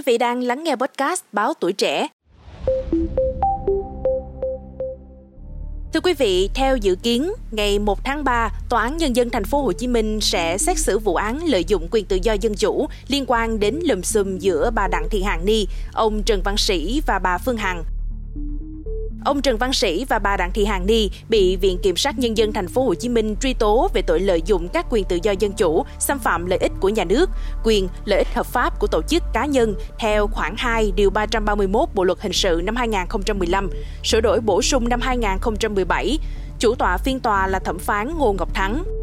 Quý vị đang lắng nghe podcast Báo Tuổi Trẻ. Thưa quý vị, theo dự kiến, ngày 1 tháng 3, Tòa án Nhân dân thành phố Hồ Chí Minh sẽ xét xử vụ án lợi dụng quyền tự do dân chủ liên quan đến lùm xùm giữa bà Đặng Thị Hàn Ni, ông Trần Văn Sĩ và bà Phương Hằng. Ông Trần Văn Sĩ và bà Đặng Thị Hàng Ni bị Viện Kiểm sát Nhân dân thành phố Hồ Chí Minh truy tố về tội lợi dụng các quyền tự do dân chủ, xâm phạm lợi ích của nhà nước, quyền lợi ích hợp pháp của tổ chức cá nhân theo khoản 2 điều 331 Bộ luật hình sự năm 2015, sửa đổi bổ sung năm 2017. Chủ tọa phiên tòa là thẩm phán Ngô Ngọc Thắng.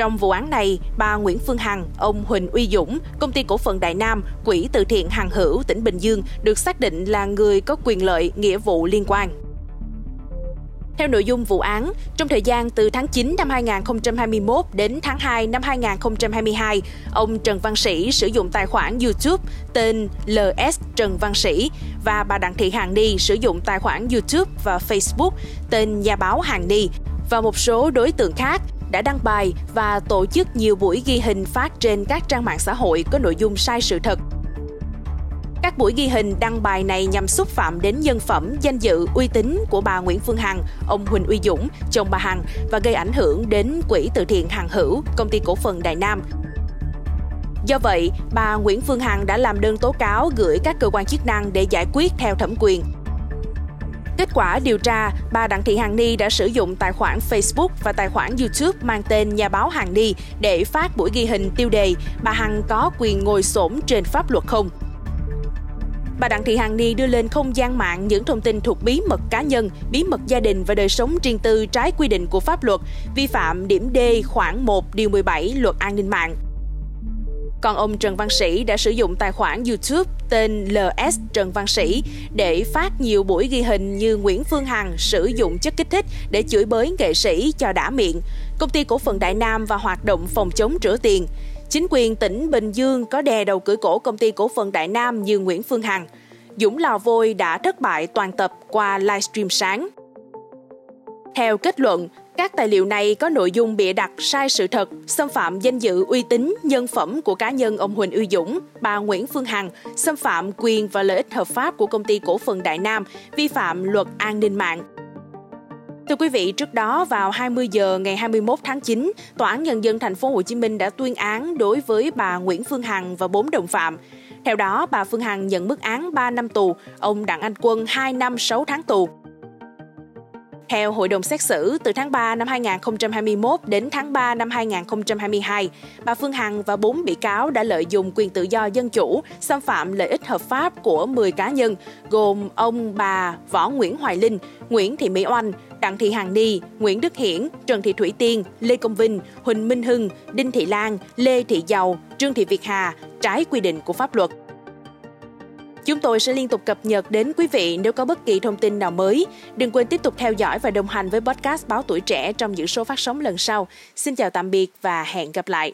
Trong vụ án này, bà Nguyễn Phương Hằng, ông Huỳnh Uy Dũng, công ty cổ phần Đại Nam, quỹ từ thiện Hằng Hữu tỉnh Bình Dương được xác định là người có quyền lợi, nghĩa vụ liên quan. Theo nội dung vụ án, trong thời gian từ tháng 9 năm 2021 đến tháng 2 năm 2022, ông Trần Văn Sĩ sử dụng tài khoản YouTube tên LS Trần Văn Sĩ và bà Đặng Thị Hàng Ni sử dụng tài khoản YouTube và Facebook tên Nhà báo Hàng Ni và một số đối tượng khác đã đăng bài và tổ chức nhiều buổi ghi hình phát trên các trang mạng xã hội có nội dung sai sự thật. Các buổi ghi hình đăng bài này nhằm xúc phạm đến nhân phẩm, danh dự, uy tín của bà Nguyễn Phương Hằng, ông Huỳnh Uy Dũng, chồng bà Hằng và gây ảnh hưởng đến quỹ từ thiện Hằng Hữu, công ty cổ phần Đại Nam. Do vậy, bà Nguyễn Phương Hằng đã làm đơn tố cáo gửi các cơ quan chức năng để giải quyết theo thẩm quyền. Kết quả điều tra, bà Đặng Thị Hằng Ni đã sử dụng tài khoản Facebook và tài khoản YouTube mang tên Nhà báo Hằng Ni để phát buổi ghi hình tiêu đề bà Hằng có quyền ngồi xổm trên pháp luật không. Bà Đặng Thị Hằng Ni đưa lên không gian mạng những thông tin thuộc bí mật cá nhân, bí mật gia đình và đời sống riêng tư trái quy định của pháp luật, vi phạm điểm D khoảng 1 điều 17 luật an ninh mạng. Còn ông Trần Văn Sĩ đã sử dụng tài khoản YouTube tên LS Trần Văn Sĩ để phát nhiều buổi ghi hình như Nguyễn Phương Hằng sử dụng chất kích thích để chửi bới nghệ sĩ cho đã miệng, công ty cổ phần Đại Nam và hoạt động phòng chống rửa tiền. Chính quyền tỉnh Bình Dương có đè đầu cưỡi cổ công ty cổ phần Đại Nam như Nguyễn Phương Hằng. Dũng Lò Vôi đã thất bại toàn tập qua livestream sáng. Theo kết luận, các tài liệu này có nội dung bịa đặt sai sự thật, xâm phạm danh dự uy tín, nhân phẩm của cá nhân ông Huỳnh Uy Dũng, bà Nguyễn Phương Hằng, xâm phạm quyền và lợi ích hợp pháp của công ty cổ phần Đại Nam, vi phạm luật an ninh mạng. Thưa quý vị, trước đó vào 20 giờ ngày 21 tháng 9, Tòa án Nhân dân thành phố Hồ Chí Minh đã tuyên án đối với bà Nguyễn Phương Hằng và bốn đồng phạm. Theo đó, bà Phương Hằng nhận mức án 3 năm tù, ông Đặng Anh Quân 2 năm 6 tháng tù. Theo hội đồng xét xử, từ tháng 3 năm 2021 đến tháng 3 năm 2022, bà Phương Hằng và bốn bị cáo đã lợi dụng quyền tự do dân chủ, xâm phạm lợi ích hợp pháp của 10 cá nhân, gồm ông bà Võ Nguyễn Hoài Linh, Nguyễn Thị Mỹ Oanh, Đặng Thị Hằng Ni, Nguyễn Đức Hiển, Trần Thị Thủy Tiên, Lê Công Vinh, Huỳnh Minh Hưng, Đinh Thị Lan, Lê Thị Giàu, Trương Thị Việt Hà, trái quy định của pháp luật. Chúng tôi sẽ liên tục cập nhật đến quý vị nếu có bất kỳ thông tin nào mới. Đừng quên tiếp tục theo dõi và đồng hành với podcast Báo Tuổi Trẻ trong những số phát sóng lần sau. Xin chào tạm biệt và hẹn gặp lại.